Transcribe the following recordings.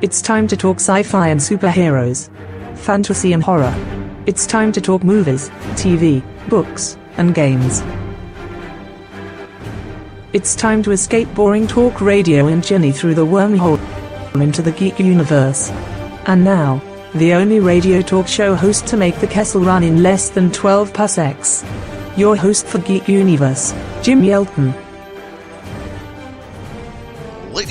It's time to talk sci fi and superheroes, fantasy and horror. It's time to talk movies, TV, books, and games. It's time to escape boring talk radio and journey through the wormhole into the geek universe. And now, the only radio talk show host to make the Kessel run in less than 12 parsecs. Your host for Geek Universe, Jim Yelton.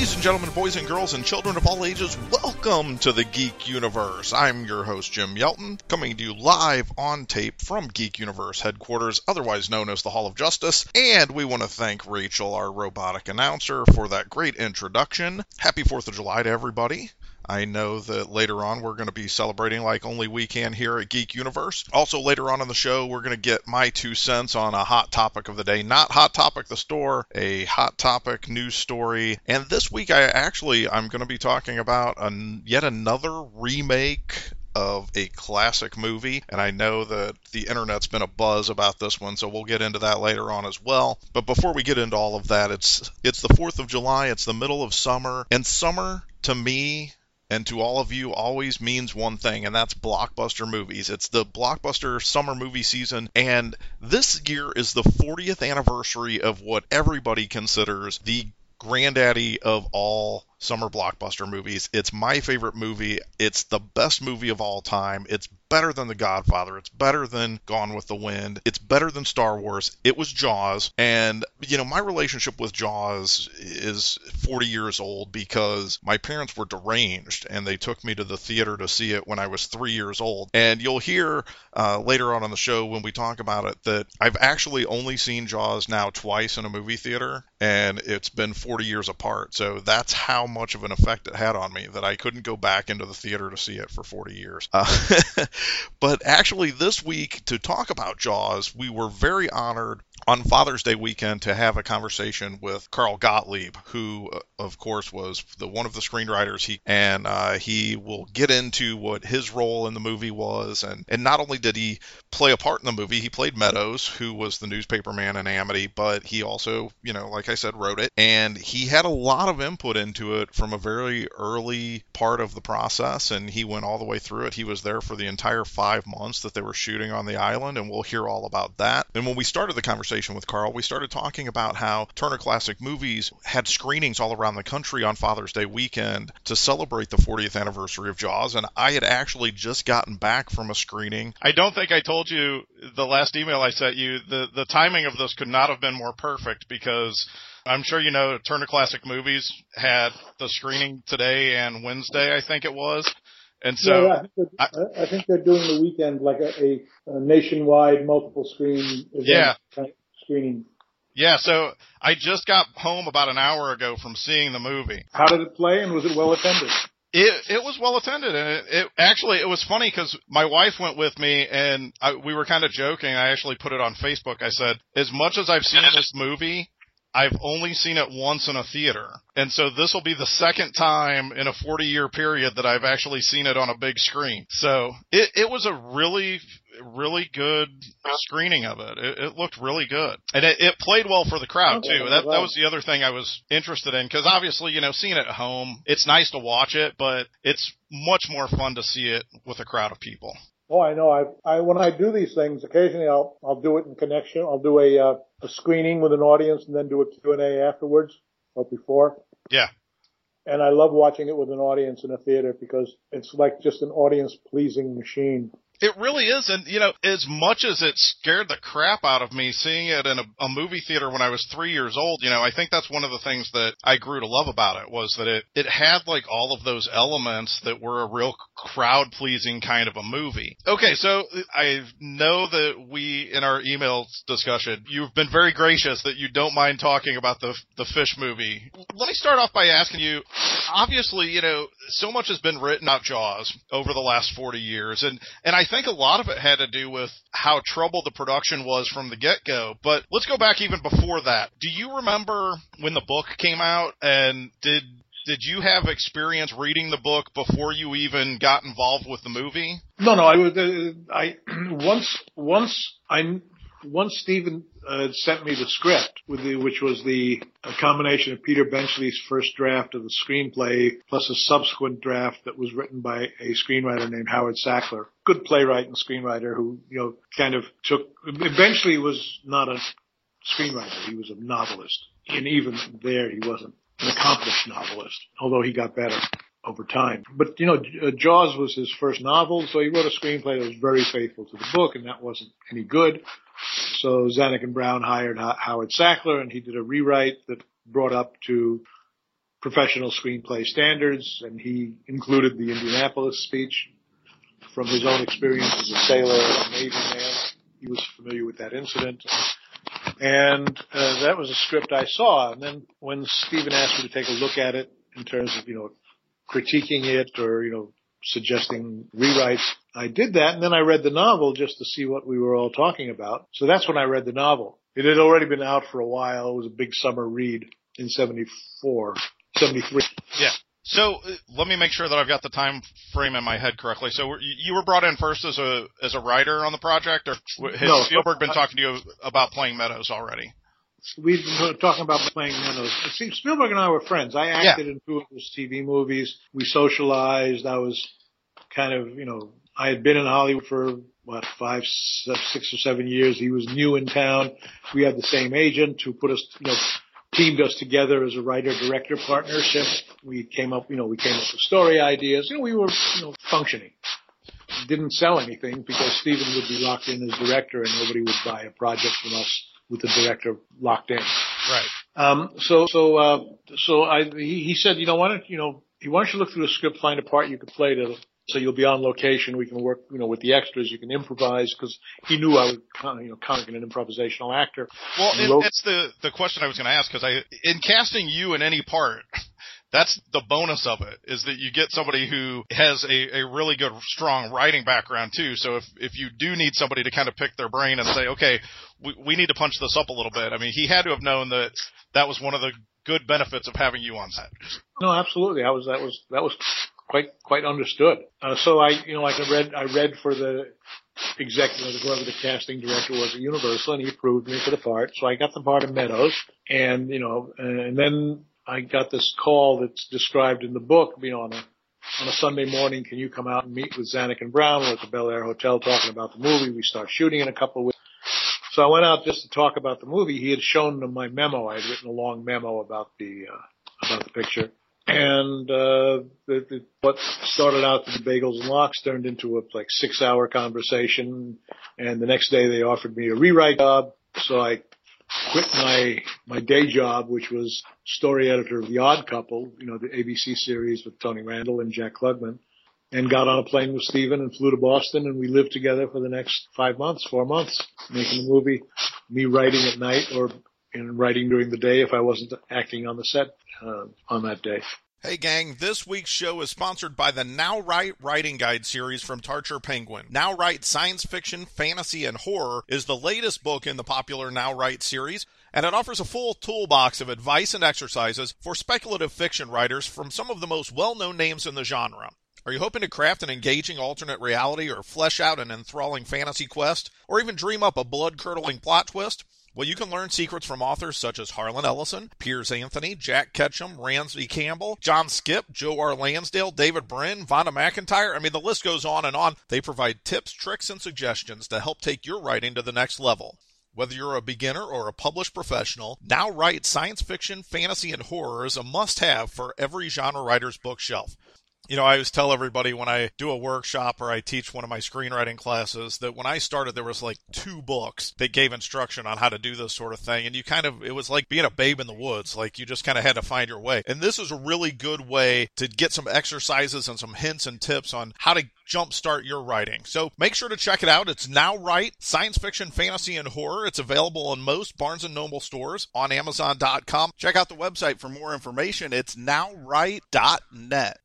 Ladies and gentlemen, boys and girls, and children of all ages, welcome to the Geek Universe. I'm your host, Jim Yelton, coming to you live on tape from Geek Universe headquarters, otherwise known as the Hall of Justice. And we want to thank Rachel, our robotic announcer, for that great introduction. Happy 4th of July to everybody. I know that later on we're going to be celebrating like only we can here at Geek Universe. Also, later on in the show, we're going to get my two cents on a hot topic of the day. Not Hot Topic the store, a hot topic news story. And this week, I actually I'm going to be talking about a, yet another remake of a classic movie, and I know that the internet's been a buzz about this one, so we'll get into that later on as well. But before we get into all of that, it's it's the 4th of July, it's the middle of summer, and summer to me and to all of you always means one thing, and that's blockbuster movies. It's the blockbuster summer movie season, and this year is the 40th anniversary of what everybody considers the granddaddy of all summer blockbuster movies. It's my favorite movie. It's the best movie of all time. It's better than The Godfather. It's better than Gone with the Wind. It's better than Star Wars. It was Jaws. And, you know, my relationship with Jaws is 40 years old because my parents were deranged and they took me to the theater to see it when I was three years old. And you'll hear uh, later on in the show when we talk about it that I've actually only seen Jaws now twice in a movie theater and it's been 40 years apart. So that's how much of an effect it had on me that I couldn't go back into the theater to see it for 40 years. Uh, but actually, this week, to talk about Jaws, we were very honored on Father's Day weekend to have a conversation with Carl Gottlieb, who, uh, of course, was the one of the screenwriters. He and uh, he will get into what his role in the movie was, and and not only did he play a part in the movie, he played Meadows, who was the newspaper man in Amity, but he also, you know, like I said, wrote it, and he had a lot of input into it from a very early part of the process, and he went all the way through it. He was there for the entire five months that they were shooting on the island, and we'll hear all about that. And when we started the conversation with Carl, we started talking about how Turner Classic Movies had screenings all around the country on Father's Day weekend to celebrate the 40th anniversary of Jaws, and I had actually just gotten back from a screening. I don't think I told you the last email I sent you. The the timing of this could not have been more perfect because I'm sure you know Turner Classic Movies had the screening today and Wednesday, I think it was. And so yeah, I, think I, I, think they're doing the weekend like a, a, a nationwide multiple screen event yeah. kind of screening. Yeah, so I just got home about an hour ago from seeing the movie. How did it play and was it well attended? It it was well attended and it, it actually it was funny because my wife went with me and I, we were kind of joking. I actually put it on Facebook. I said, as much as I've seen this movie, I've only seen it once in a theater. And so this will be the second time in a 40 year period that I've actually seen it on a big screen. So it, it was a really, really good screening of it. It, it looked really good. And it, it played well for the crowd too. That, that was the other thing I was interested in because obviously, you know, seeing it at home, it's nice to watch it, but it's much more fun to see it with a crowd of people. Oh, I know. I, I when I do these things, occasionally I'll I'll do it in connection. I'll do a uh, a screening with an audience and then do a Q and A afterwards or before. Yeah. And I love watching it with an audience in a theater because it's like just an audience pleasing machine. It really is, and you know, as much as it scared the crap out of me seeing it in a, a, movie theater when I was three years old, you know, I think that's one of the things that I grew to love about it was that it it had like all of those elements that were a real crowd pleasing kind of a movie. Okay, so I know that we in our email discussion, you've been very gracious that you don't mind talking about the the fish movie. Let me start off by asking you. Obviously, you know, so much has been written about Jaws over the last forty years, and and I think a lot of it had to do with how troubled the production was from the get go. But let's go back even before that. Do you remember when the book came out and did did you have experience reading the book before you even got involved with the movie? No, no. I was. Uh, I once once I once Steven uh, sent me the script, the, which was the combination of Peter Benchley's first draft of the screenplay plus a subsequent draft that was written by a screenwriter named Howard Sackler. Good playwright and screenwriter who, you know, kind of took, Benchley was not a screenwriter. He was a novelist. And even there, he wasn't an accomplished novelist, although he got better over time. But, you know, uh, Jaws was his first novel, so he wrote a screenplay that was very faithful to the book, and that wasn't any good. So Zanuck and Brown hired Howard Sackler, and he did a rewrite that brought up to professional screenplay standards, and he included the Indianapolis speech from his own experience as a sailor and a Navy man. He was familiar with that incident. And uh, that was a script I saw. And then when Steven asked me to take a look at it in terms of, you know, critiquing it or, you know, suggesting rewrites. I did that and then I read the novel just to see what we were all talking about. So that's when I read the novel. It had already been out for a while. It was a big summer read in 74, 73. Yeah. So uh, let me make sure that I've got the time frame in my head correctly. So you were brought in first as a as a writer on the project, or has no, Spielberg been talking to you about playing Meadows already? We've been talking about playing Meadows. See, Spielberg and I were friends. I acted yeah. in two of his TV movies. We socialized. I was kind of, you know, I had been in Hollywood for what five, six or seven years. He was new in town. We had the same agent who put us, you know, teamed us together as a writer-director partnership. We came up, you know, we came up with story ideas. You know, we were, you know, functioning. Didn't sell anything because Steven would be locked in as director and nobody would buy a project from us with the director locked in. Right. Um, so, so, uh, so I, he, he said, you know, why don't, you know, why don't you look through the script, find a part you could play to, so you'll be on location. We can work, you know, with the extras. You can improvise because he knew I would, you know, kind of an improvisational actor. Well, that's the the question I was going to ask because I, in casting you in any part, that's the bonus of it is that you get somebody who has a, a really good strong writing background too. So if if you do need somebody to kind of pick their brain and say okay we, we need to punch this up a little bit i mean he had to have known that that was one of the good benefits of having you on set. No absolutely. I was that was that was quite quite understood. Uh, so i you know like i read i read for the executive, whoever the casting director was at Universal, and he approved me for the part. So I got the part of Meadows, and you know, and then I got this call that's described in the book, you know, on a, on a Sunday morning, can you come out and meet with Zanuck and Brown? We're at the Bel Air Hotel talking about the movie. We start shooting in a couple of weeks. So I went out just to talk about the movie. He had shown them my memo. I had written a long memo about the, uh, about the picture. And, uh, the, the, what started out the bagels and lox turned into a like six hour conversation. And the next day they offered me a rewrite job. So I quit my my day job, which was story editor of The Odd Couple, you know, the ABC series with Tony Randall and Jack Klugman, and got on a plane with Steven and flew to Boston, and we lived together for the next five months, four months, making the movie. Me writing at night or in writing during the day if I wasn't acting on the set uh, on that day. Hey gang, this week's show is sponsored by the Now Write Writing Guide series from Tarcher Penguin. Now Write Science Fiction, Fantasy, and Horror is the latest book in the popular Now Write series, and it offers a full toolbox of advice and exercises for speculative fiction writers from some of the most well-known names in the genre. Are you hoping to craft an engaging alternate reality or flesh out an enthralling fantasy quest, or even dream up a blood-curdling plot twist? Well, you can learn secrets from authors such as Harlan Ellison, Piers Anthony, Jack Ketchum, Ramsey Campbell, John Skipp, Joe R. Lansdale, David Brin, Vonda McIntyre. I mean, the list goes on and on. They provide tips, tricks, and suggestions to help take your writing to the next level. Whether you're a beginner or a published professional, Now Write Science Fiction, Fantasy, and Horror is a must have for every genre writer's bookshelf. You know, I always tell everybody when I do a workshop or I teach one of my screenwriting classes that when I started, there was like two books that gave instruction on how to do this sort of thing. And you kind of, it was like being a babe in the woods. Like you just kind of had to find your way. And this is a really good way to get some exercises and some hints and tips on how to jumpstart your writing. So make sure to check it out. It's Now Write Science Fiction, Fantasy, and Horror. It's available in most Barnes and Noble stores on Amazon.com. Check out the website for more information. It's nowwrite.net.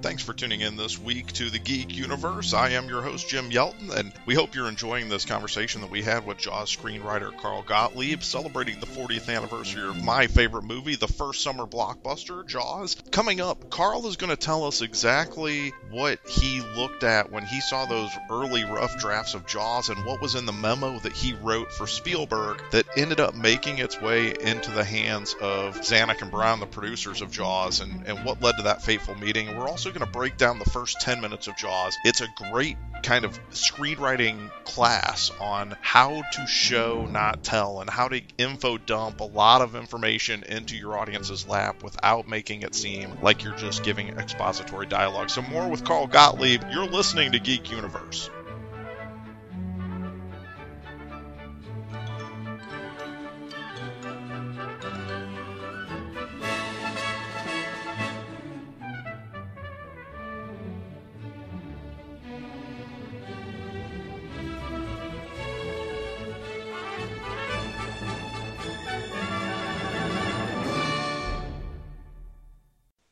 Thanks for tuning in this week to the Geek Universe. I am your host, Jim Yelton, and we hope you're enjoying this conversation that we had with Jaws screenwriter Carl Gottlieb, celebrating the 40th anniversary of my favorite movie, the first summer blockbuster, Jaws. Coming up, Carl is going to tell us exactly what he looked at when he saw those early rough drafts of Jaws and what was in the memo that he wrote for Spielberg that ended up making its way into the hands of Zanuck and Brown, the producers of Jaws, and, and what led to that fateful meeting. We're also going to break down the first 10 minutes of Jaws. It's a great kind of screenwriting class on how to show, not tell, and how to info dump a lot of information into your audience's lap without making it seem like you're just giving expository dialogue. So, more with Carl Gottlieb. You're listening to Geek Universe.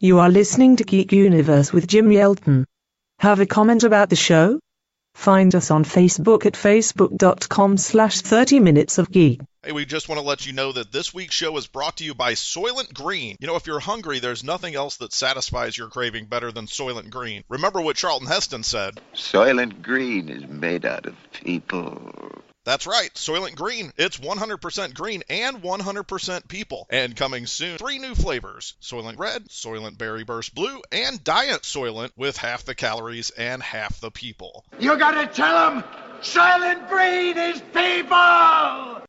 You are listening to Geek Universe with Jim Yelton. Have a comment about the show? Find us on Facebook at facebook.com slash 30 minutes of geek. Hey, we just want to let you know that this week's show is brought to you by Soylent Green. You know, if you're hungry, there's nothing else that satisfies your craving better than Soylent Green. Remember what Charlton Heston said. Soylent Green is made out of people. That's right, Soylent Green. It's 100% green and 100% people. And coming soon, three new flavors Soylent Red, Soylent Berry Burst Blue, and Diet Soylent with half the calories and half the people. You gotta tell them Soylent Green is people!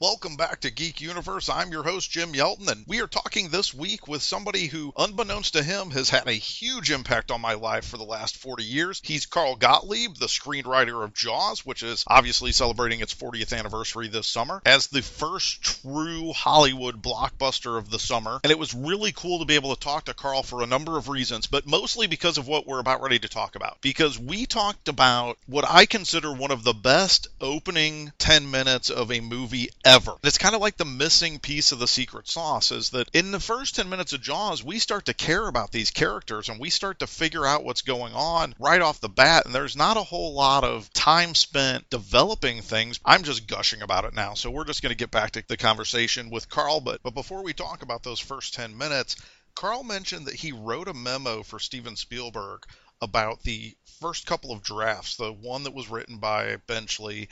Welcome back to Geek Universe. I'm your host, Jim Yelton, and we are talking this week with somebody who, unbeknownst to him, has had a huge impact on my life for the last 40 years. He's Carl Gottlieb, the screenwriter of Jaws, which is obviously celebrating its 40th anniversary this summer, as the first true Hollywood blockbuster of the summer. And it was really cool to be able to talk to Carl for a number of reasons, but mostly because of what we're about ready to talk about. Because we talked about what I consider one of the best opening 10 minutes of a movie ever. It's kind of like the missing piece of the secret sauce is that in the first 10 minutes of Jaws, we start to care about these characters and we start to figure out what's going on right off the bat. And there's not a whole lot of time spent developing things. I'm just gushing about it now. So we're just going to get back to the conversation with Carl. But, but before we talk about those first 10 minutes, Carl mentioned that he wrote a memo for Steven Spielberg about the first couple of drafts, the one that was written by Benchley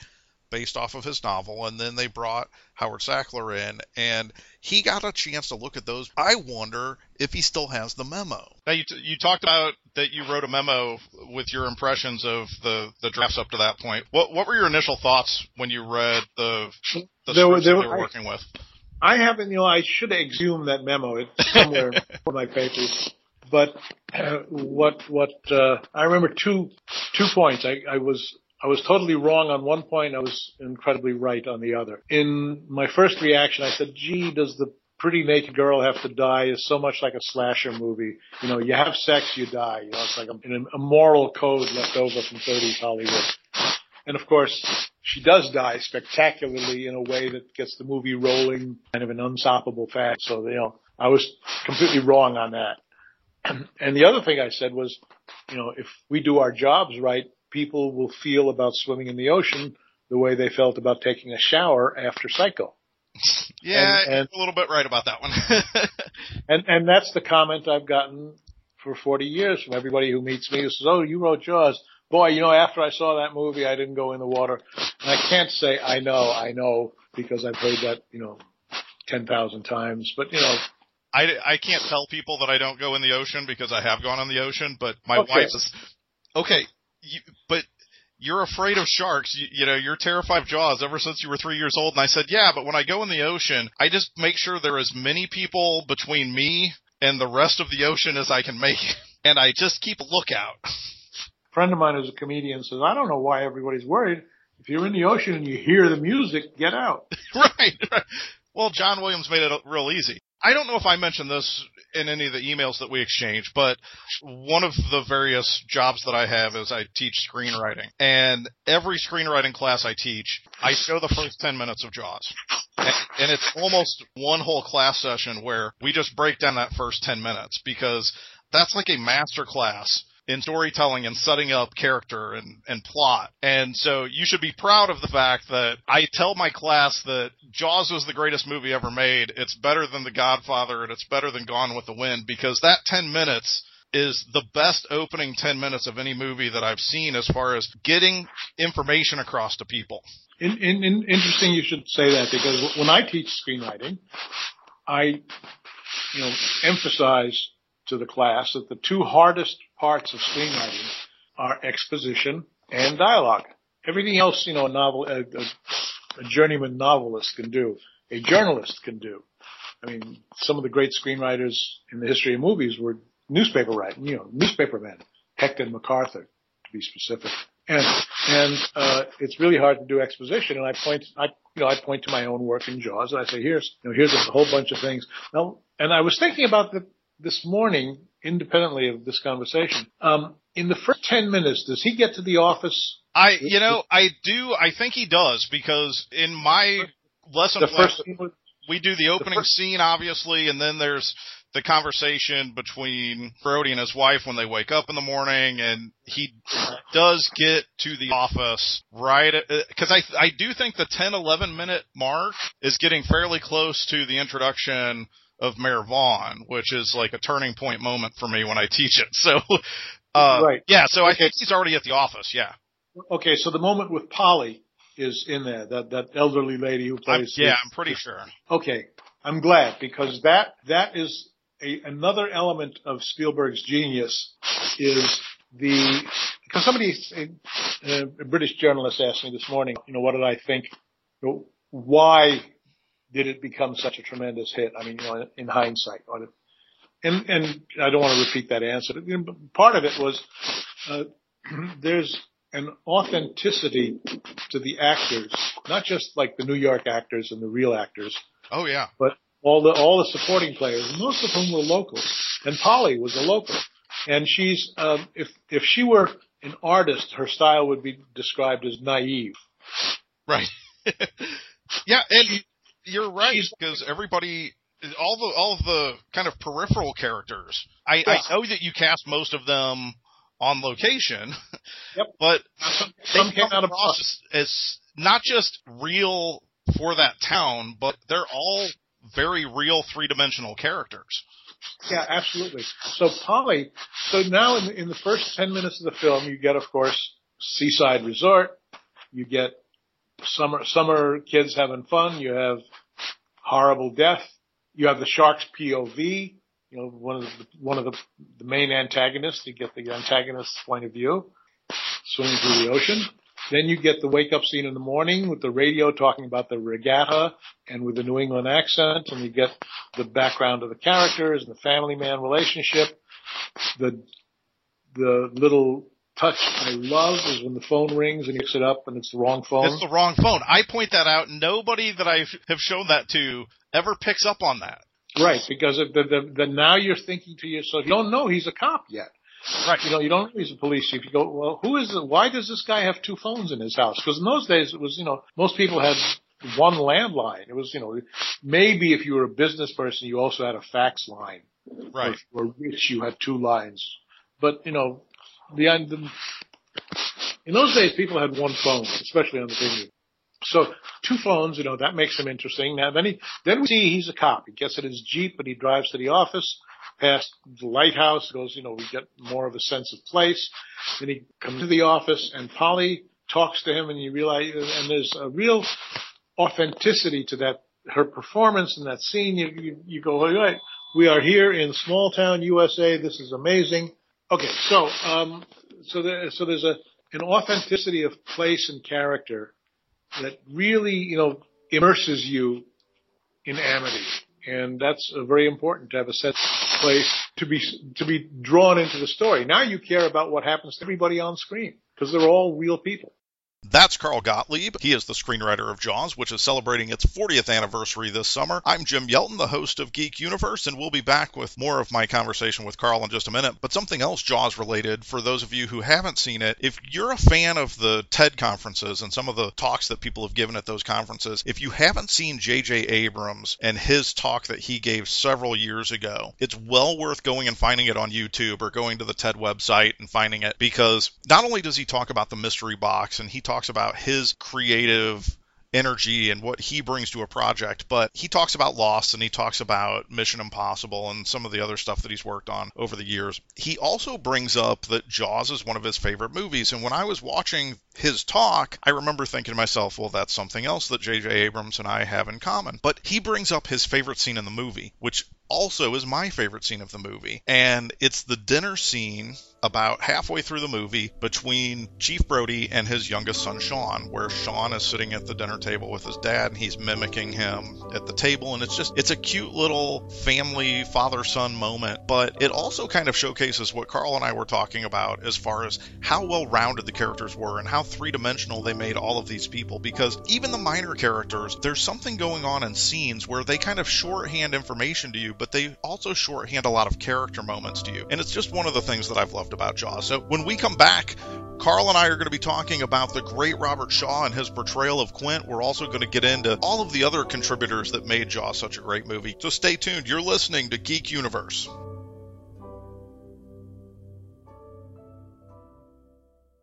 based off of his novel, and then they brought Howard Sackler in, and he got a chance to look at those. I wonder if he still has the memo. Now you, t- you talked about that you wrote a memo with your impressions of the, the drafts up to that point. What what were your initial thoughts when you read the the There were- there that were- you were working with? I haven't, you know, I should have exhumed that memo. It's somewhere in my papers. But uh, what what uh, I remember two two points. I, I was I was totally wrong on one point. I was incredibly right on the other. In my first reaction, I said, "Gee, does the pretty naked girl have to die?" Is so much like a slasher movie. You know, you have sex, you die. You know, it's like a, a moral code left over from 30s Hollywood. And of course, she does die spectacularly in a way that gets the movie rolling kind of an unstoppable fact. So, you know, I was completely wrong on that. And the other thing I said was, you know, if we do our jobs right, people will feel about swimming in the ocean the way they felt about taking a shower after Psycho. Yeah, And- and- a little bit right about that one. And, and that's the comment I've gotten for 40 years from everybody who meets me who says, oh, you wrote Jaws. Boy, you know, after I saw that movie, I didn't go in the water. And I can't say I know, I know, because I've heard that, you know, 10,000 times. But, you know, I, I can't tell people that I don't go in the ocean because I have gone in the ocean, but my Okay. wife is okay. You, but you're afraid of sharks. You, you know, you're terrified of Jaws ever since you were three years old. And I said, yeah, but when I go in the ocean, I just make sure there are as many people between me and the rest of the ocean as I can make, and I just keep a lookout. a friend of mine who's a comedian says, I don't know why everybody's worried. If you're in the ocean and you hear the music, get out. right, right. Well, John Williams made it real easy. I don't know if I mentioned this in any of the emails that we exchange, but one of the various jobs that I have is I teach screenwriting. And every screenwriting class I teach, I show the first 10 minutes of Jaws. And, it's almost one whole class session where we just break down that first 10 minutes because that's like a master class in storytelling and setting up character and, and plot. And so you should be proud of the fact that I tell my class that Jaws was the greatest movie ever made. It's better than The Godfather and it's better than Gone with the Wind because that 10 minutes is the best opening 10 minutes of any movie that I've seen as far as getting information across to people. In, in, in, interesting you should say that because when I teach screenwriting, I, you know, emphasize to the class that the two hardest parts of screenwriting are exposition and dialogue. Everything else, you know, a novel, a, a, journeyman novelist can do, a journalist can do. I mean, some of the great screenwriters in the history of movies were newspaper writing, you know, newspapermen, Hecht MacArthur, to be specific. And, and, uh, it's really hard to do exposition. And I point, I, you know, I point to my own work in Jaws and I say, here's, you know, here's a whole bunch of things. Now, and I was thinking about the, this morning, independently of this conversation, um, in the first 10 minutes, does he get to the office? I, you know, I do, I think he does because in my lesson The plan, first, we do the opening first- scene, obviously, and then there's the conversation between Brody and his wife when they wake up in the morning, and he does get to the office right because I I do think the 10 11 minute mark is getting fairly close to the introduction of Mayor Vaughn, which is like a turning point moment for me when I teach it. So, uh, Right. yeah, so I think he's already at the office. Yeah, okay, so the moment with Polly is in there, that, that elderly lady who I'm, plays. yeah, I'm pretty sure. Okay, I'm glad because that that is a, another element of Spielberg's genius is the because somebody a, a British journalist asked me this morning, you know, what did I think? You know, why did it become such a tremendous hit? I mean, you know, in hindsight, and and I don't want to repeat that answer. But Part of it was uh, there's an authenticity to the actors, not just like the New York actors and the real actors, Oh yeah, but all the all the supporting players, most of whom were local. And Polly was a local, and she's um, if if she were an artist, her style would be described as naive. right. yeah, and you're right because everybody, all the all the kind of peripheral characters. I, Yeah. I know that you cast most of them on location, Yep. but Some, they some came out of across as, not just real for that town, but they're all very real three dimensional characters. Yeah, absolutely. So Polly, so now in the, in the first 10 minutes of the film, you get, of course, seaside resort. You get summer, summer kids having fun. You have horrible death. You have the shark's POV. You know, one of the, one of the, the main antagonists. You get the antagonist's point of view, swimming through the ocean. Then you get the wake up scene in the morning with the radio talking about the regatta and with the New England accent and you get the background of the characters and the family man relationship. The, the little touch I love is when the phone rings and picks it up and it's the wrong phone. It's the wrong phone. I point that out. Nobody that I have shown that to ever picks up on that. right, because the, the, the, now you're thinking to yourself, you don't know he's a cop yet. Right. You know, you don't know he's a police chief. You go, well, who is it? Why does this guy have two phones in his house? Because in those days it was, you know, most people had one landline. It was, you know, maybe if you were a business person, you also had a fax line. Right. Or, you rich, you had two lines. But, you know, the, uh, the in those days, people had one phone, especially on the video. So two phones, you know, that makes him interesting. Now then he, then we see he's a cop. He gets in his Jeep and he drives to the office past the lighthouse, goes, you know, we get more of a sense of place. Then he comes to the office and Polly talks to him and you realize, and there's a real authenticity to that, her performance in that scene. You, you, you go, all right, we are here in small town USA. This is amazing. Okay. So, um, so there, so there's a, an authenticity of place and character that really, you know, immerses you in Amity. And that's very important to have a set place to be, to be drawn into the story. Now you care about what happens to everybody on screen because they're all real people. That's Carl Gottlieb. He is the screenwriter of Jaws, which is celebrating its 40th anniversary this summer. I'm Jim Yelton, the host of Geek Universe, and we'll be back with more of my conversation with Carl in just a minute. But something else Jaws related for those of you who haven't seen it, if you're a fan of the TED conferences and some of the talks that people have given at those conferences, if you haven't seen J.J. Abrams and his talk that he gave several years ago, it's well worth going and finding it on YouTube or going to the TED website and finding it because not only does he talk about the mystery box and he talks about his creative energy and what he brings to a project. But he talks about Lost and he talks about Mission Impossible and some of the other stuff that he's worked on over the years. He also brings up that Jaws is one of his favorite movies. And when I was watching his talk, I remember thinking to myself, well, that's something else that J.J. Abrams and I have in common. But he brings up his favorite scene in the movie, which also is my favorite scene of the movie. And it's the dinner scene about halfway through the movie between Chief Brody and his youngest son Sean, where Sean is sitting at the dinner table with his dad and he's mimicking him at the table. And it's just, it's a cute little family father son moment. But it also kind of showcases what Carl and I were talking about as far as how well rounded the characters were and how three dimensional they made all of these people. Because even the minor characters, there's something going on in scenes where they kind of shorthand information to you, but they also shorthand a lot of character moments to you. And it's just one of the things that I've loved about Jaws. So when we come back, Carl and I are going to be talking about the great Robert Shaw and his portrayal of Quint. We're also going to get into all of the other contributors that made Jaws such a great movie. So stay tuned. You're listening to Geek Universe.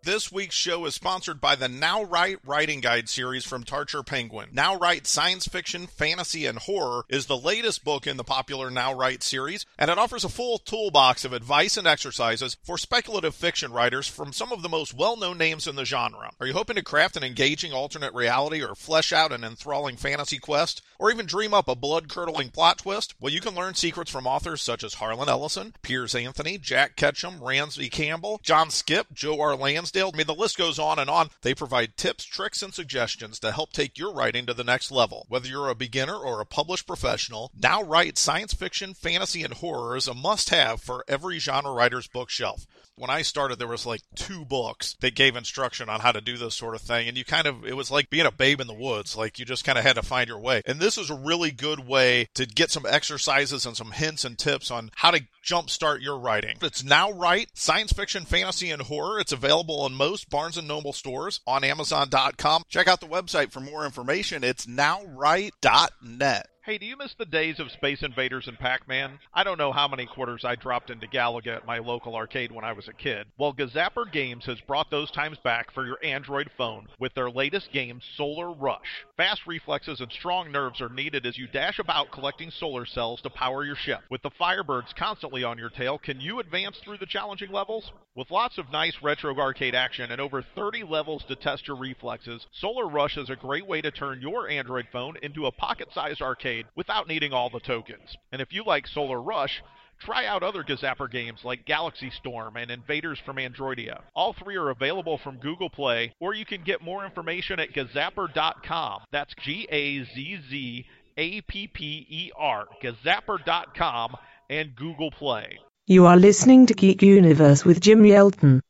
This week's show is sponsored by the Now Write Writing Guide series from Tarcher Penguin. Now Write Science Fiction, Fantasy, and Horror is the latest book in the popular Now Write series, and it offers a full toolbox of advice and exercises for speculative fiction writers from some of the most well known names in the genre. Are you hoping to craft an engaging alternate reality or flesh out an enthralling fantasy quest? Or even dream up a blood curdling plot twist? Well, you can learn secrets from authors such as Harlan Ellison, Piers Anthony, Jack Ketchum, Ramsey Campbell, John Skipp, Joe R. Lansdale. I mean, the list goes on and on. They provide tips, tricks, and suggestions to help take your writing to the next level. Whether you're a beginner or a published professional, Now Write Science Fiction, Fantasy, and Horror is a must have for every genre writer's bookshelf when I started, there was like two books that gave instruction on how to do this sort of thing. And you kind of, it was like being a babe in the woods. Like you just kind of had to find your way. And this is a really good way to get some exercises and some hints and tips on how to jumpstart your writing. It's Now Write, science fiction, fantasy, and horror. It's available in most Barnes and Noble stores on Amazon.com. Check out the website for more information. It's nowwrite.net. Hey, do you miss the days of Space Invaders and Pac Man? I don't know how many quarters I dropped into Galaga at my local arcade when I was a kid. Well, Gazzapper Games has brought those times back for your Android phone with their latest game, Solar Rush. Fast reflexes and strong nerves are needed as you dash about collecting solar cells to power your ship. With the Firebirds constantly on your tail, can you advance through the challenging levels? With lots of nice retro arcade action and over 30 levels to test your reflexes, Solar Rush is a great way to turn your Android phone into a pocket sized arcade without needing all the tokens. And if you like Solar Rush, try out other Gazzapper games like Galaxy Storm and Invaders from Androidia. All three are available from Google Play, or you can get more information at gazzapper.com. That's G A Z Z A P P E R, gazzapper.com, and Google Play. You are listening to Geek Universe with Jim Yelton.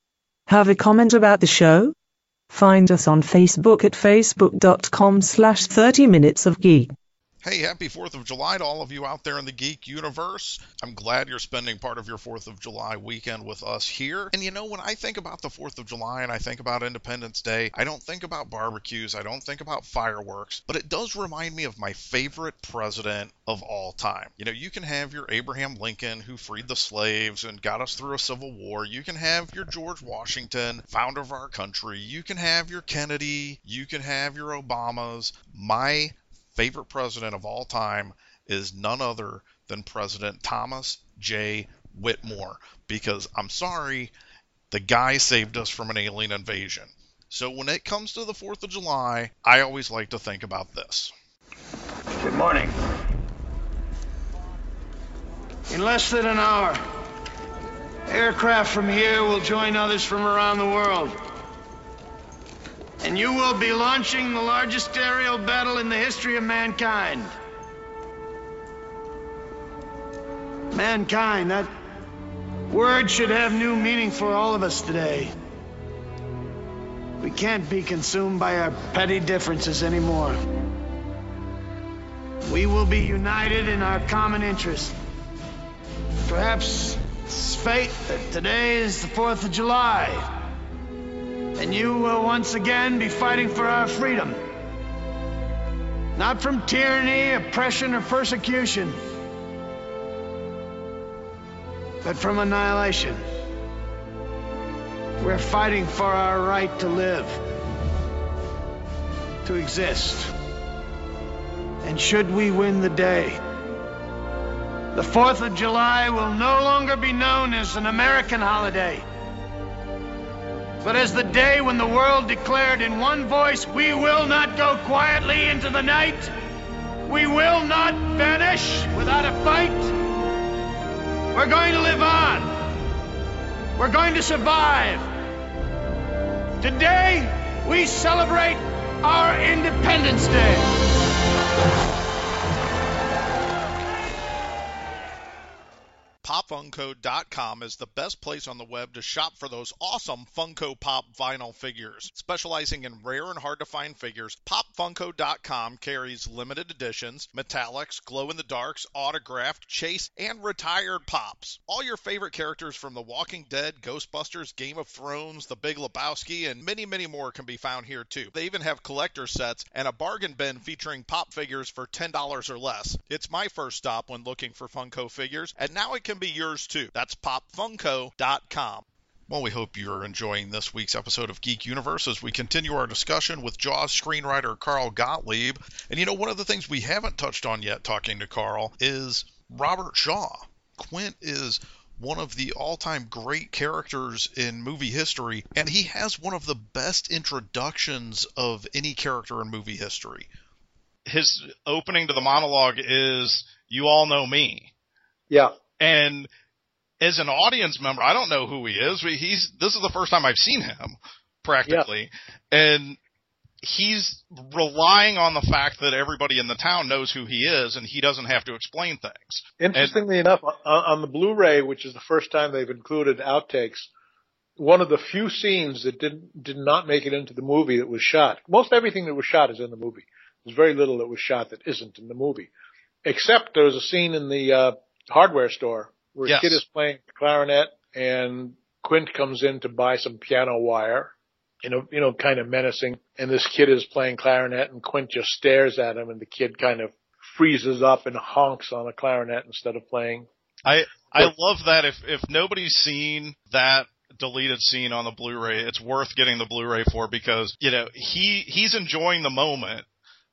Have a comment about the show? Find us on Facebook at facebook.com slash 30 minutes of geek. Hey, happy 4th of July to all of you out there in the geek universe. I'm glad you're spending part of your 4th of July weekend with us here. And you know, when I think about the 4th of July and I think about Independence Day, I don't think about barbecues, I don't think about fireworks, but it does remind me of my favorite president of all time. You know, you can have your Abraham Lincoln who freed the slaves and got us through a civil war. You can have your George Washington, founder of our country. You can have your Kennedy. You can have your Obamas. My favorite president of all time is none other than President Thomas J. Whitmore. Because I'm sorry, the guy saved us from an alien invasion. So when it comes to the 4th of July, I always like to think about this. Good morning. In less than an hour, aircraft from here will join others from around the world. And you will be launching the largest aerial battle in the history of mankind. Mankind, that word should have new meaning for all of us today. We can't be consumed by our petty differences anymore. We will be united in our common interest. Perhaps it's fate that today is the 4th of July. And you will once again be fighting for our freedom. Not from tyranny, oppression, or persecution, but from annihilation. We're fighting for our right to live, to exist. And should we win the day, the 4th of July will no longer be known as an American holiday, but as the day when the world declared in one voice, we will not go quietly into the night. We will not vanish without a fight. We're going to live on. We're going to survive. Today, we celebrate our Independence Day. PopFunko.com is the best place on the web to shop for those awesome Funko Pop vinyl figures. Specializing in rare and hard to find figures, PopFunko.com carries limited editions, metallics, glow in the darks, autographed, chase, and retired pops. All your favorite characters from The Walking Dead, Ghostbusters, Game of Thrones, The Big Lebowski, and many, many more can be found here too. They even have collector sets and a bargain bin featuring pop figures for $10 or less. It's my first stop when looking for Funko figures, and now it can be yours too. That's popfunko.com. Well, we hope you're enjoying this week's episode of Geek Universe as we continue our discussion with Jaws screenwriter Carl Gottlieb. And you know, one of the things we haven't touched on yet talking to Carl is Robert Shaw. Quint is one of the all time great characters in movie history, and he has one of the best introductions of any character in movie history. His opening to the monologue is, You all know me. Yeah. And as an audience member, I don't know who he is. He's this is the first time I've seen him practically, and he's relying on the fact that everybody in the town knows who he is, and he doesn't have to explain things. Interestingly and, enough, on, on the Blu-ray, which is the first time they've included outtakes, one of the few scenes that did did not make it into the movie that was shot. Most everything that was shot is in the movie. There's very little that was shot that isn't in the movie, except there was a scene in the uh, hardware store where yes. a kid is playing clarinet and Quint comes in to buy some piano wire, you know, you know, kind of menacing. And this kid is playing clarinet and Quint just stares at him and the kid kind of freezes up and honks on a clarinet instead of playing. I, I love that if, if nobody's seen that deleted scene on the Blu-ray, it's worth getting the Blu-ray for because, you know, he, he's enjoying the moment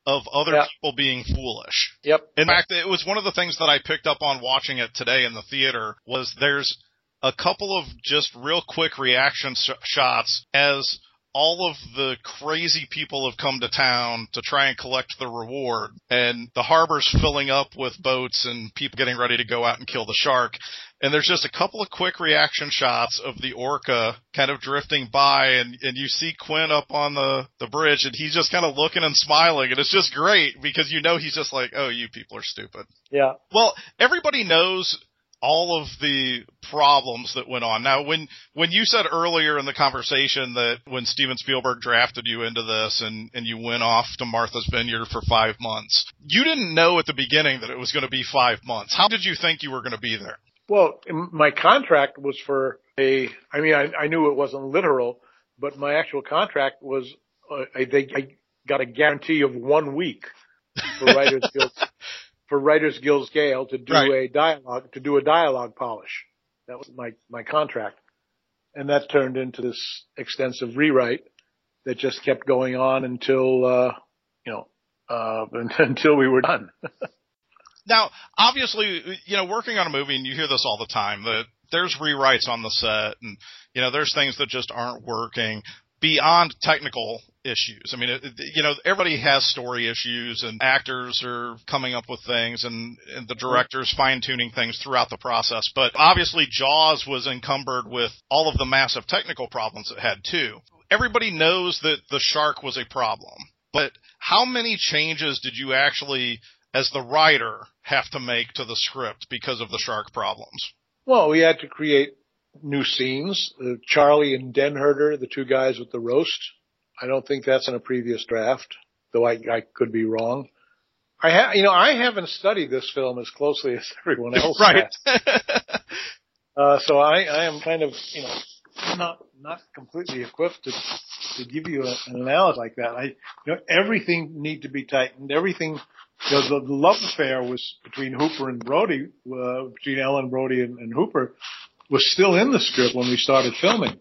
of other Yeah. people being foolish. Yep. In fact, it was one of the things that I picked up on watching it today in the theater was there's a couple of just real quick reaction sh- shots as all of the crazy people have come to town to try and collect the reward and the harbor's filling up with boats and people getting ready to go out and kill the shark. And there's just a couple of quick reaction shots of the orca kind of drifting by and, and you see Quint up on the, the bridge and he's just kind of looking and smiling and it's just great because you know he's just like, oh, you people are stupid. Yeah. Well, everybody knows all of the problems that went on. Now, when when you said earlier in the conversation that when Steven Spielberg drafted you into this and and you went off to Martha's Vineyard for 5 months, you didn't know at the beginning that it was going to be 5 months. How did you think you were going to be there? Well, my contract was for a, I mean, I, I knew it wasn't literal, but my actual contract was, uh, I, they, I got a guarantee of one week for Writers Guild, for Writers Guild scale to do Right. a dialogue, to do a dialogue polish. That was my, my contract. And that turned into this extensive rewrite that just kept going on until, uh, you know, uh, until we were done. Now, obviously, you know, working on a movie, and you hear this all the time, that there's rewrites on the set, and you know, there's things that just aren't working beyond technical issues. I mean, it, you know, everybody has story issues, and actors are coming up with things, and, and the director's fine tuning things throughout the process. But obviously, Jaws was encumbered with all of the massive technical problems it had too. Everybody knows that the shark was a problem, but how many changes did you actually as the writer have to make to the script because of the shark problems. Well, we had to create new scenes. Uh, Charlie and Denherder, the two guys with the roast, I don't think that's in a previous draft, though I, I could be wrong. I have, you know, I haven't studied this film as closely as everyone else right. uh, so I, I am kind of, you know, not not completely equipped to to give you a, an analysis like that. I, you know, everything need to be tightened. Everything, you the, the love affair was between Hooper and Brody, uh, between Ellen Brody and, and Hooper, was still in the script when we started filming.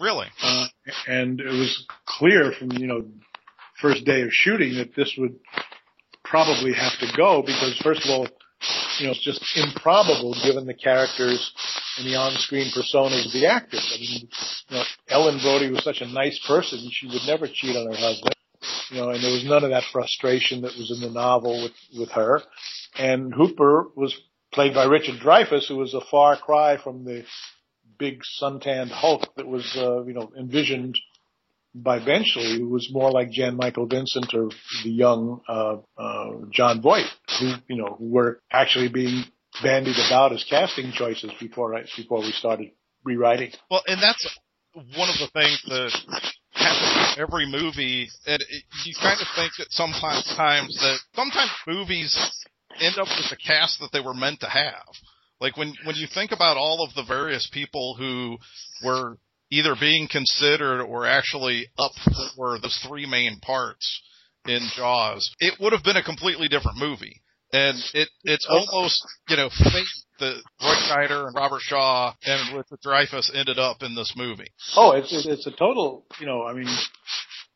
Really? Uh, and it was clear from, you know, first day of shooting that this would probably have to go because first of all, you know, it's just improbable given the characters and the on-screen personas of the actors. I mean, you know, Ellen Brody was such a nice person; she would never cheat on her husband. You know, and there was none of that frustration that was in the novel with with her. And Hooper was played by Richard Dreyfuss, who was a far cry from the big suntanned Hulk that was, uh, you know, envisioned by Benchley, who was more like Jan Michael Vincent or the young uh, uh, Jon Voight, who you know were actually being bandied about as casting choices before before we started rewriting. Well, and that's one of the things that every movie. And it, you kind of think that sometimes times that sometimes movies end up with the cast that they were meant to have. Like when when you think about all of the various people who were either being considered or actually up for those three main parts in Jaws, it would have been a completely different movie. And it it's almost you know fate that Roy Scheider and Robert Shaw and Richard Dreyfuss ended up in this movie. Oh, it's it's a total you know I mean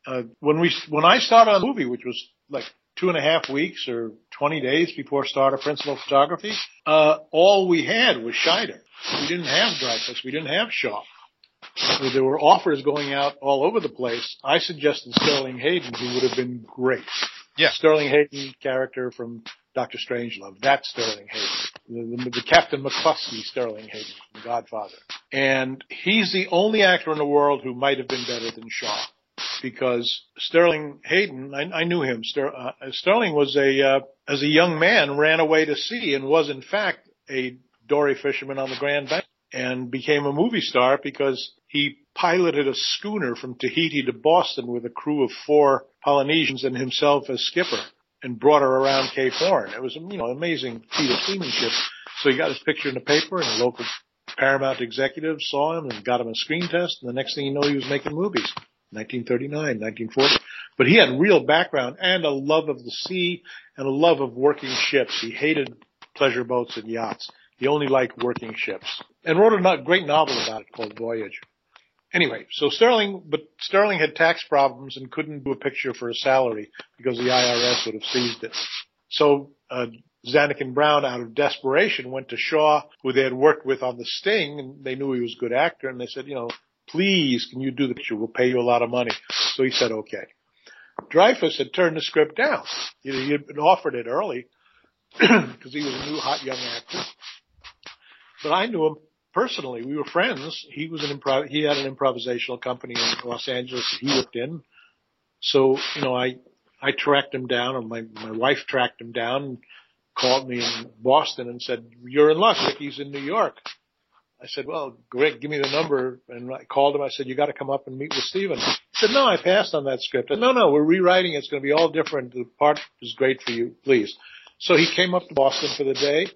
uh, when we when I started on the movie, which was like two and a half weeks or 20 days before start of principal photography, uh, all we had was Scheider. We didn't have Dreyfuss. We didn't have Shaw. There were offers going out all over the place. I suggested Sterling Hayden, who would have been great. Yeah. Sterling Hayden character from Doctor Strangelove. That's Sterling Hayden. The, the, the Captain McCluskey Sterling Hayden from Godfather. And he's the only actor in the world who might have been better than Shaw. Because Sterling Hayden, I, I knew him. Ster, uh, Sterling was a, uh, as a young man, ran away to sea and was in fact a dory fisherman on the Grand Bank and became a movie star because he piloted a schooner from Tahiti to Boston with a crew of four Polynesians and himself as skipper and brought her around Cape Horn. It was, you know, an amazing feat of seamanship. So he got his picture in the paper and a local Paramount executive saw him and got him a screen test. And the next thing you know, he was making movies. 1939, 1940. But he had real background and a love of the sea and a love of working ships. He hated pleasure boats and yachts. He only liked working ships and wrote a great novel about it called Voyage. Anyway, so Sterling, but Sterling had tax problems and couldn't do a picture for a salary because the IRS would have seized it. So, uh, Zanuck and Brown, out of desperation, went to Shaw, who they had worked with on The Sting, and they knew he was a good actor, and they said, you know, please, can you do the picture? We'll pay you a lot of money. So he said, okay. Dreyfuss had turned the script down. You know, he had been offered it early because he was a new hot young actor. But I knew him personally. We were friends. He was an improv. He had an improvisational company in Los Angeles that he worked in. So you know, I I tracked him down, and my my wife tracked him down, called me in Boston and said, "You're in luck. Ricky's in New York." I said, "Well, Greg, Give me the number." And I called him. I said, "You got to come up and meet with Steven." He said, "No, I passed on that script." "No, no, we're rewriting. It's going to be all different. The part is great for you. Please." So he came up to Boston for the day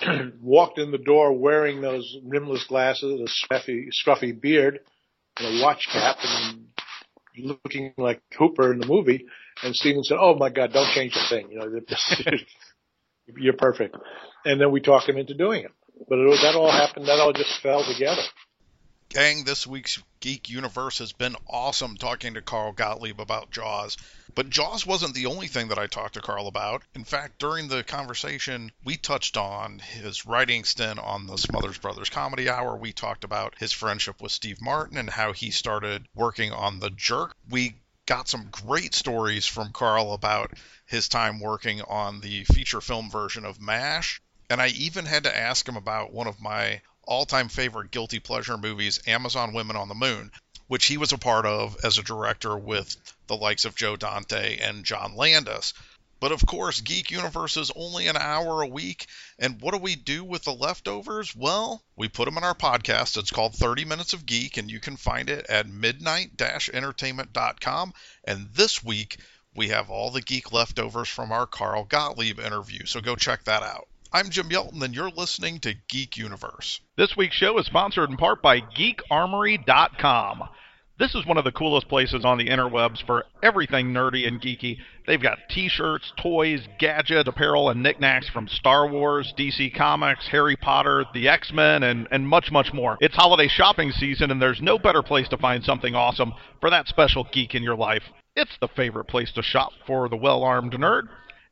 walked in the door wearing those rimless glasses, a scruffy, scruffy beard, and a watch cap, and looking like Hooper in the movie. And Steven said, "Oh my God, don't change a thing. You know, you're perfect." And then we talked him into doing it. But it, that all happened. That all just fell together. Gang, this week's Geek Universe has been awesome talking to Carl Gottlieb about Jaws. But Jaws wasn't the only thing that I talked to Carl about. In fact, during the conversation, we touched on his writing stint on the Smothers Brothers Comedy Hour. We talked about his friendship with Steve Martin and how he started working on The Jerk. We got some great stories from Carl about his time working on the feature film version of MASH. And I even had to ask him about one of my all time favorite guilty pleasure movies, Amazon Women on the Moon, which he was a part of as a director with the likes of Joe Dante and John Landis. But of course, Geek Universe is only an hour a week. And what do we do with the leftovers? Well, we put them in our podcast. It's called 30 Minutes of Geek, and you can find it at midnight entertainment.com. And this week, we have all the geek leftovers from our Carl Gottlieb interview. So go check that out. I'm Jim Yelton, and you're listening to Geek Universe. This week's show is sponsored in part by GeekArmory.com. This is one of the coolest places on the interwebs for everything nerdy and geeky. They've got t-shirts, toys, gadget, apparel, and knickknacks from Star Wars, DC Comics, Harry Potter, the X-Men, and, and much, much more. It's holiday shopping season, and there's no better place to find something awesome for that special geek in your life. It's the favorite place to shop for the well-armed nerd.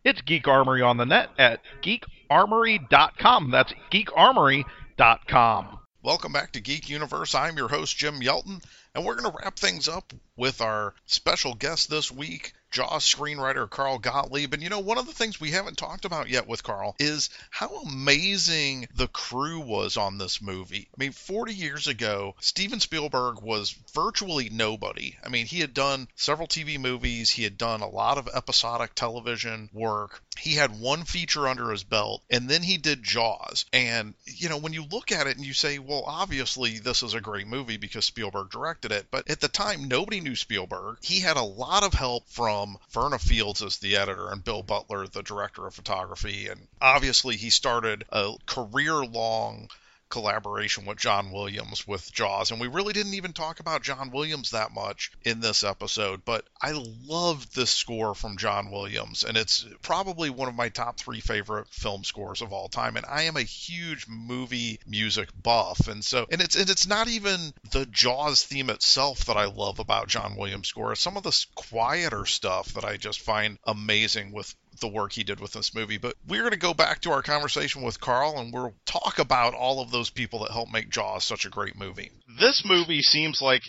It's Geek Armory on the net at geekarmory.com. That's geekarmory.com. Welcome back to Geek Universe. I'm your host, Jim Yelton, and we're going to wrap things up with our special guest this week, Jaws screenwriter Carl Gottlieb. And you know, one of the things we haven't talked about yet with Carl is how amazing the crew was on this movie. I mean, 40 years ago, Steven Spielberg was virtually nobody. I mean, he had done several TV movies, he had done a lot of episodic television work. He had one feature under his belt, and then he did Jaws. And, you know, when you look at it and you say, well, obviously this is a great movie because Spielberg directed it, but at the time, nobody knew Spielberg. He had a lot of help from Verna Fields as the editor and Bill Butler, the director of photography. And obviously, he started a career long collaboration with John Williams with Jaws. And we really didn't even talk about John Williams that much in this episode, but I love this score from John Williams. And it's probably one of my top three favorite film scores of all time. And I am a huge movie music buff. And so, and it's, and it's not even the Jaws theme itself that I love about John Williams' score. It's some of the quieter stuff that I just find amazing with the work he did with this movie. But we're going to go back to our conversation with Carl and we'll talk about all of those people that helped make Jaws such a great movie. This movie seems like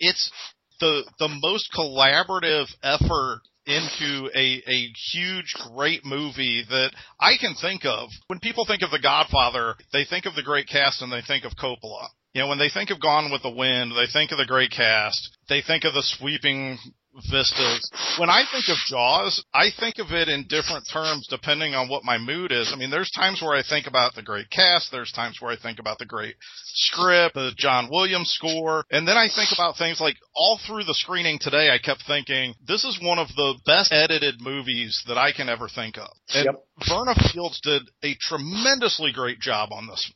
it's the the most collaborative effort into a, a huge, great movie that I can think of. When people think of The Godfather, they think of the great cast and they think of Coppola. You know, when they think of Gone with the Wind, they think of the great cast. They think of the sweeping vistas. When I think of Jaws, I think of it in different terms depending on what my mood is. I mean, there's times where I think about the great cast, there's times where I think about the great script, the John Williams score, and then I think about things like all through the screening today, I kept thinking, this is one of the best edited movies that I can ever think of. And Yep. Verna Fields did a tremendously great job on this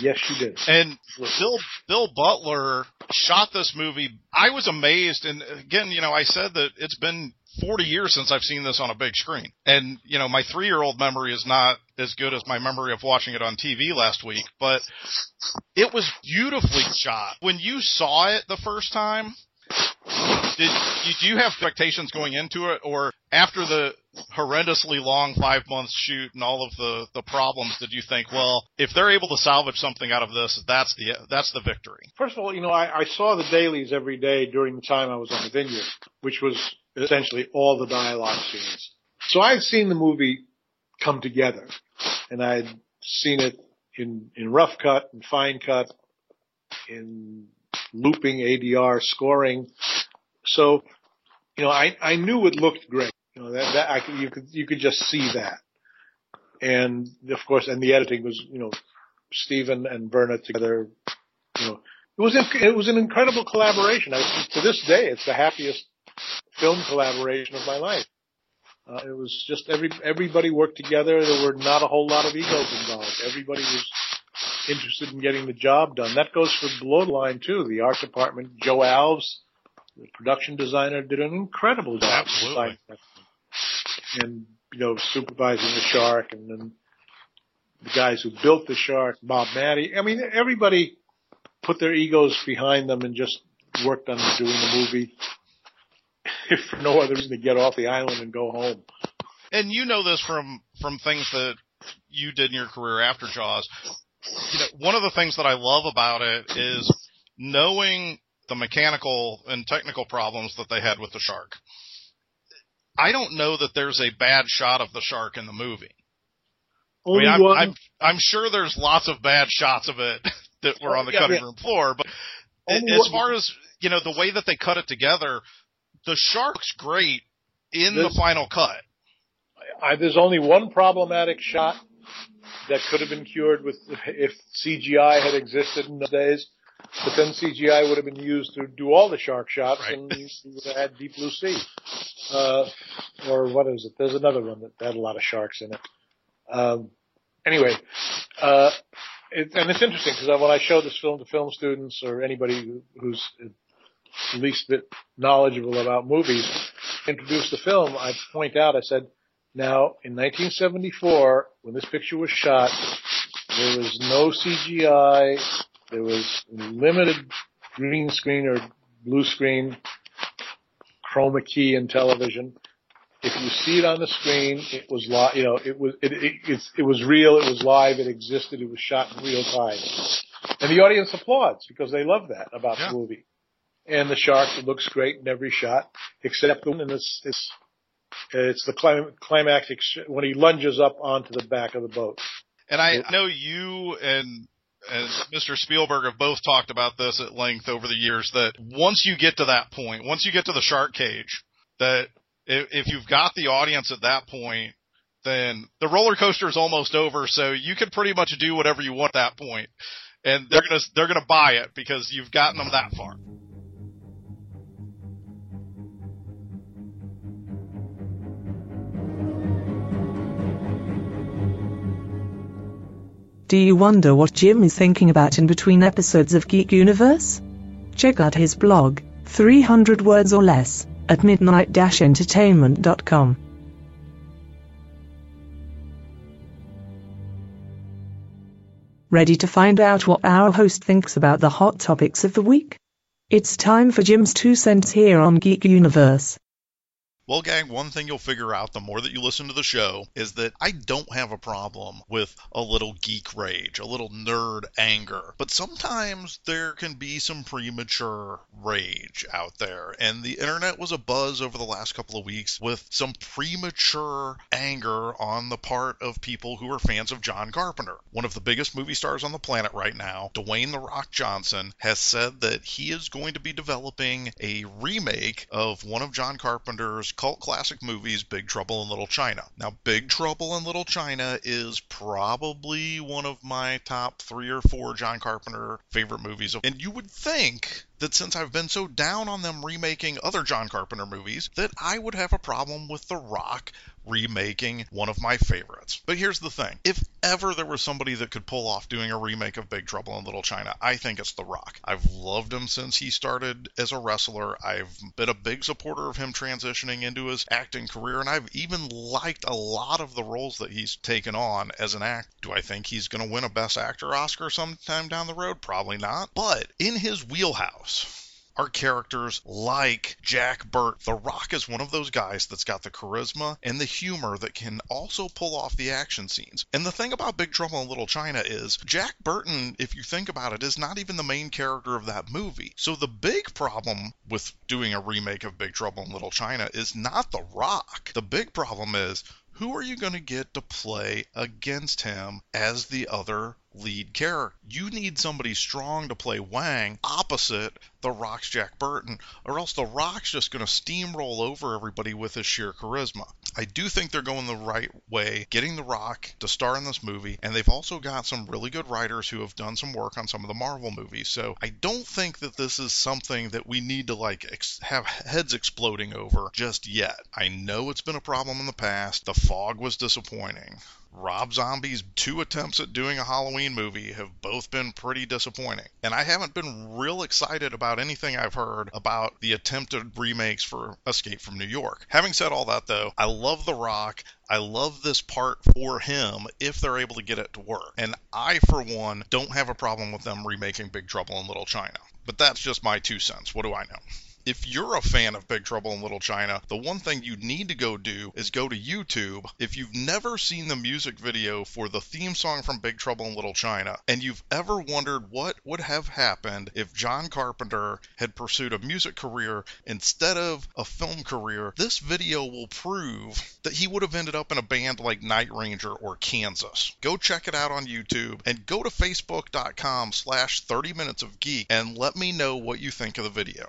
Yes, you did. and Bill Bill Butler shot this movie. I was amazed, and again, you know, I said that it's been 40 years since I've seen this on a big screen, and you know, my three year old memory is not as good as my memory of watching it on TV last week, but it was beautifully shot. When you saw it the first time, did you, have expectations going into it, or after the horrendously long five months shoot and all of the the problems, did you think, well, if they're able to salvage something out of this, that's the that's the victory? First of all, you know, I, I saw the dailies every day during the time I was on the vineyard, which was essentially all the dialogue scenes. So I had seen the movie come together, and I had seen it in in rough cut and fine cut, in looping ADR scoring. So, you know, I I knew it looked great. You know that that I could, you could you could just see that, and of course, and the editing was you know Steven and Verna together. You know, it was it was an incredible collaboration. I, to this day, it's the happiest film collaboration of my life. Uh, it was just every everybody worked together. There were not a whole lot of egos involved. Everybody was interested in getting the job done. That goes for below the line too. The art department, Joe Alves, the production designer, did an incredible job. Absolutely. And you know, supervising the shark, and then the guys who built the shark, Bob Mattey. I mean, everybody put their egos behind them and just worked on doing the movie. If for no other reason to get off the island and go home. And you know this from from things that you did in your career after Jaws. You know, one of the things that I love about it is knowing the mechanical and technical problems that they had with the shark. I don't know that there's a bad shot of the shark in the movie. I Only mean, I'm. I'm I'm sure there's lots of bad shots of it that were oh, on the Yeah, cutting yeah. room floor, but Only as one- far as you know, the way that they cut it together, the shark's great in the final cut. I, there's only one problematic shot that could have been cured with if CGI had existed in those days. But then CGI would have been used to do all the shark shots, Right. and you would have had Deep Blue Sea. Uh, or what is it? There's another one that had a lot of sharks in it. Um, anyway, uh, it, and it's interesting because when I show this film to film students or anybody who's at least bit knowledgeable about movies, introduce the film, I point out, I said, now in 1974, when this picture was shot, there was no CGI, there was limited green screen or blue screen, chroma key in television. If you see it on the screen, it was li- you know, it was, it, it, it's, it was real, it was live, it existed, it was shot in real time. And the audience applauds because they love that about Yeah. the movie. And the shark looks great in every shot, except the one in this, it's, it's the clim- climax ex- when he lunges up onto the back of the boat. And I know you and and Mr. Spielberg have both talked about this at length over the years that once you get to that point, once you get to the shark cage, that if, if you've got the audience at that point, then the roller coaster is almost over. So you can pretty much do whatever you want at that point, and they're gonna they're gonna buy it because you've gotten them that far. Do you wonder what Jim is thinking about in between episodes of Geek Universe? Check out his blog, 300 words or less, at midnight-entertainment.com. Ready to find out what our host thinks about the hot topics of the week? It's time for Jim's two cents here on Geek Universe. Well, gang, one thing you'll figure out the more that you listen to the show is that I don't have a problem with a little geek rage, a little nerd anger. But sometimes there can be some premature rage out there. And the internet was abuzz over the last couple of weeks with some premature anger on the part of people who are fans of John Carpenter. One of the biggest movie stars on the planet right now, Dwayne The Rock Johnson, has said that he is going to be developing a remake of one of John Carpenter's cult classic movies, Big Trouble in Little China. Now, Big Trouble in Little China is probably one of my top three or four John Carpenter favorite movies. And you would think that since I've been so down on them remaking other John Carpenter movies, that I would have a problem with The Rock remaking one of my favorites. But here's the thing if ever there was somebody that could pull off doing a remake of Big Trouble in Little China, I think it's The Rock. I've loved him since he started as a wrestler. I've been a big supporter of him transitioning into his acting career, and I've even liked a lot of the roles that he's taken on as an actor. Do I think he's going to win a Best Actor Oscar sometime down the road? Probably not. But in his wheelhouse, are characters like Jack Burt. The Rock is one of those guys that's got the charisma and the humor that can also pull off the action scenes. And the thing about Big Trouble in Little China is Jack Burton, if you think about it, is not even the main character of that movie. So the big problem with doing a remake of Big Trouble in Little China is not The Rock. The big problem is who are you going to get to play against him as the other lead character? You need somebody strong to play Wang opposite The Rock's Jack Burton, or else The Rock's just going to steamroll over everybody with his sheer charisma. I do think they're going the right way, getting The Rock to star in this movie, and they've also got some really good writers who have done some work on some of the Marvel movies. So I don't think that this is something that we need to like ex- have heads exploding over just yet. I know it's been a problem in the past. The Fog was disappointing. Rob Zombie's two attempts at doing a Halloween movie have both been pretty disappointing. And I haven't been real excited about anything I've heard about the attempted remakes for Escape from New York. Having said all that, though, I love The Rock. I love this part for him if they're able to get it to work. And I, for one, don't have a problem with them remaking Big Trouble in Little China. But that's just my two cents. What do I know? If you're a fan of Big Trouble in Little China, the one thing you need to go do is go to YouTube. If you've never seen the music video for the theme song from Big Trouble in Little China, and you've ever wondered what would have happened if John Carpenter had pursued a music career instead of a film career, this video will prove that he would have ended up in a band like Night Ranger or Kansas. Go check it out on YouTube and go to facebook.com slash 30 minutes of geek and let me know what you think of the video.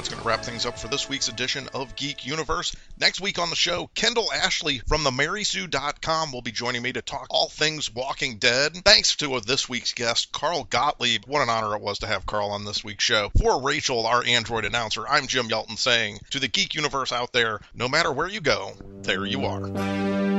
That's going to wrap things up for this week's edition of Geek Universe. Next week on the show, Kendall Ashley from the MarySue.com will be joining me to talk all things Walking Dead. Thanks to this week's guest, Carl Gottlieb. What an honor it was to have Carl on this week's show. For Rachel, our Android announcer, I'm Jim Yelton saying to the Geek Universe out there, no matter where you go, there you are.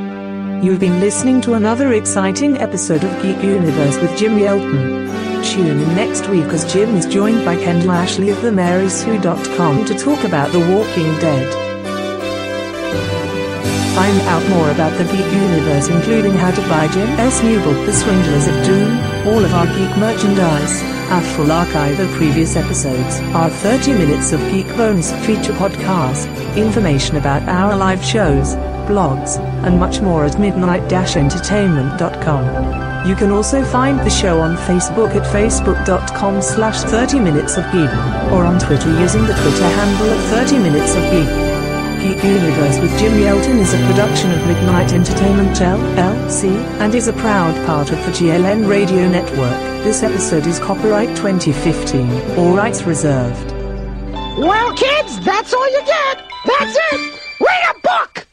You've been listening to another exciting episode of Geek Universe with Jim Yelton. Tune in next week as Jim is joined by Kendall Ashley of themarysue.com to talk about The Walking Dead. Find out more about the Geek Universe including how to buy Jim S. new book The Swindlers of Doom, all of our geek merchandise, our full archive of previous episodes, our 30 minutes of geek bonus feature podcast, information about our live shows, blogs, and much more at midnight-entertainment.com. You can also find the show on Facebook at facebook.com slash 30 minutes of geek, or on Twitter using the Twitter handle at 30 minutes of geek. Geek Universe with Jim Yelton is a production of Midnight Entertainment LLC and is a proud part of the GLN Radio Network. This episode is copyright 2015, all rights reserved. Well, kids, that's all you get. That's it. Read a book.